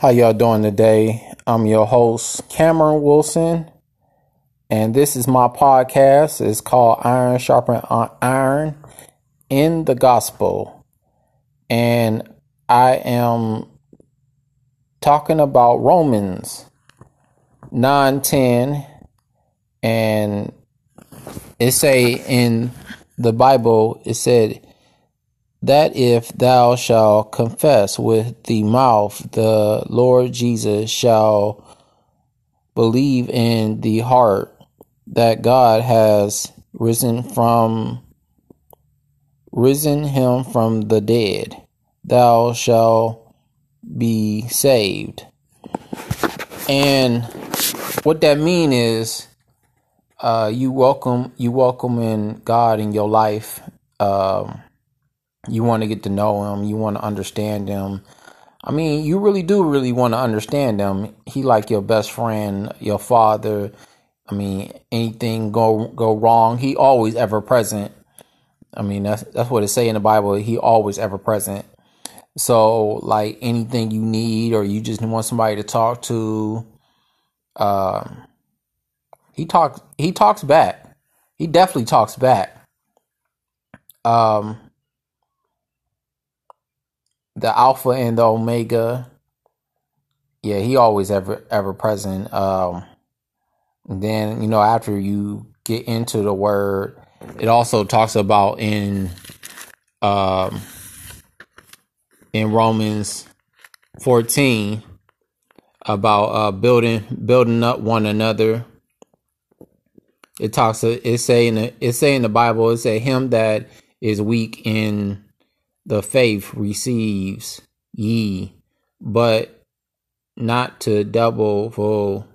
How y'all doing today? I'm your host, Camerin Wilson, and this is my podcast. It's called Iron Sharpen uh, Iron in the Gospel. And I am talking about Romans 9:10 and it say in the Bible it said that if thou shalt confess with the mouth the Lord Jesus shall believe in the heart that God has risen from risen him from the dead thou shalt be saved. And what that mean is uh, you welcome you welcome in God in your life um, you want to get to know him you want to understand him. I mean you really do really want to understand him. He like your best friend your father. I mean anything go go wrong he always ever present. I mean that's that's what it say in the bible he always ever present. So like anything you need or you just want somebody to talk to um he talks he talks back. He definitely talks back. Um the Alpha and the Omega. Yeah, he always ever ever present. Um, then you know after you get into the word, it also talks about in um in Romans fourteen about uh building building up one another. It talks. It's saying it's saying the Bible. It say him that is weak in the faith receives ye, but not to double for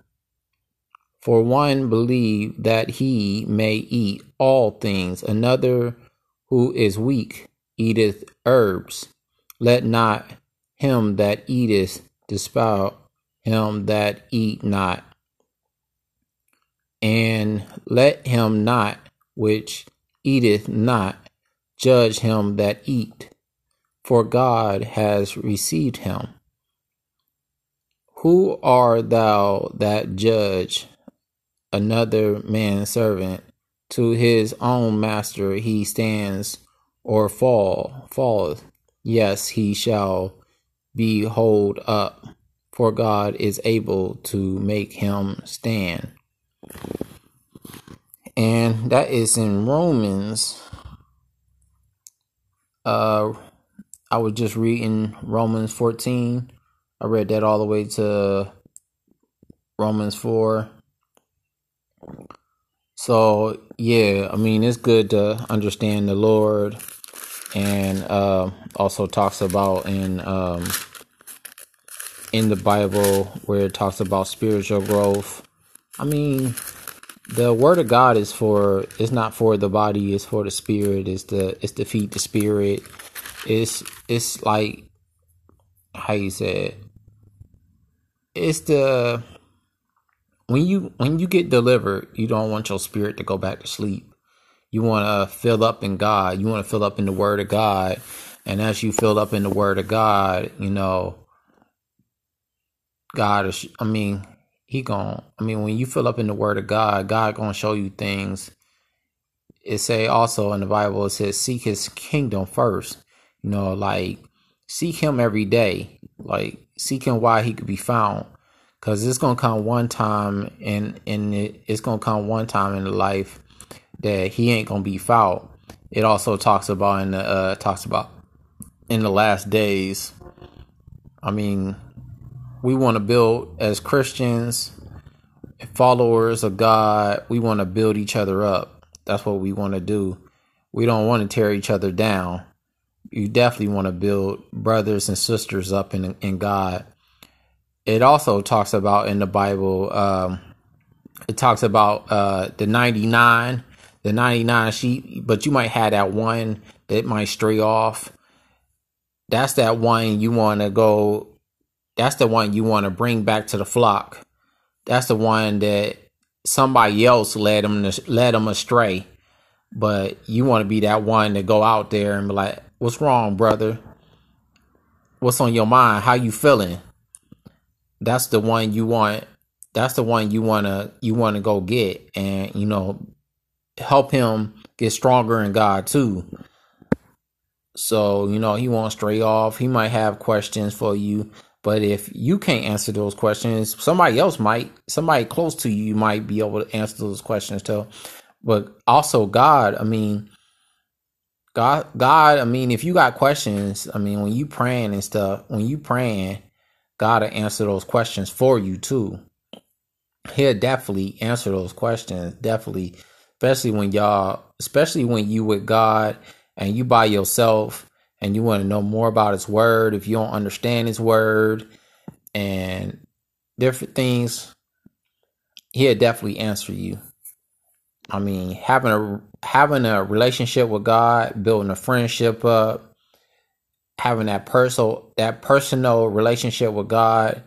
for one believe that he may eat all things, another who is weak eateth herbs. Let not him that eateth despise him that eat not, and let him not which eateth not judge him that eat for God has received him. Who art thou that judge another man's servant? To his own master he stands or fall falleth. Yes, he shall be hold up, for God is able to make him stand. And that is in Romans uh I was just reading Romans 14. I read that all the way to Romans 4. So, yeah, I mean, it's good to understand the Lord and uh, also talks about in um, in the Bible where it talks about spiritual growth. I mean, the word of God is for it's not for the body, it's for the spirit, it's the it's to feed the spirit it's it's like how you say it. It's the when you when you get delivered, you don't want your spirit to go back to sleep. You want to fill up in God. You want to fill up in the Word of God, and as you fill up in the Word of God, you know, God is. I mean, He going I mean, when you fill up in the Word of God, God gonna show you things. It say also in the Bible, it says, "Seek His kingdom first you know, like seek him every day. Like seek him while he could be found. Cause it's gonna come one time and and it, it's gonna come one time in the life that he ain't gonna be found. It also talks about in the uh talks about in the last days. I mean, we want to build as Christians, followers of God, we want to build each other up. That's what we want to do. We don't want to tear each other down you definitely want to build brothers and sisters up in in God. It also talks about in the Bible. Um, it talks about uh, the ninety nine, the ninety nine sheep, but you might have that one that might stray off. That's that one you want to go. That's the one you want to bring back to the flock. That's the one that somebody else led them led them astray. But you want to be that one to go out there and be like, What's wrong, brother? What's on your mind? How you feeling? that's the one you want that's the one you want to you want to go get and you know help him get stronger in God too. So, you know, he won't stray off. He might have questions for you, but if you can't answer those questions, somebody else might, somebody close to you might be able to answer those questions too. But also God, I mean, God, God, I mean, if you got questions, I mean, when you praying and stuff, when you praying, God will answer those questions for you too. He'll definitely answer those questions. Definitely, especially when y'all, especially when you with God and you by yourself and you want to know more about His Word. If you don't understand His Word and different things, He'll definitely answer you. I mean, having a having a relationship with God, building a friendship up, having that personal that personal relationship with God.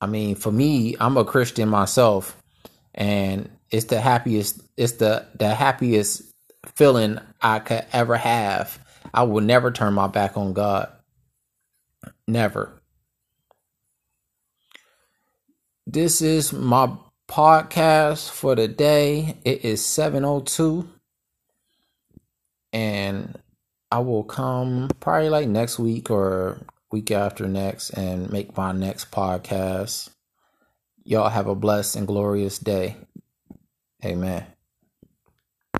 I mean, for me, I'm a Christian myself, and it's the happiest it's the the happiest feeling I could ever have. I will never turn my back on God. Never. This is my podcast for the day. It is 702 and I will come probably like next week or week after next and make my next podcast. Y'all have a blessed and glorious day. Amen.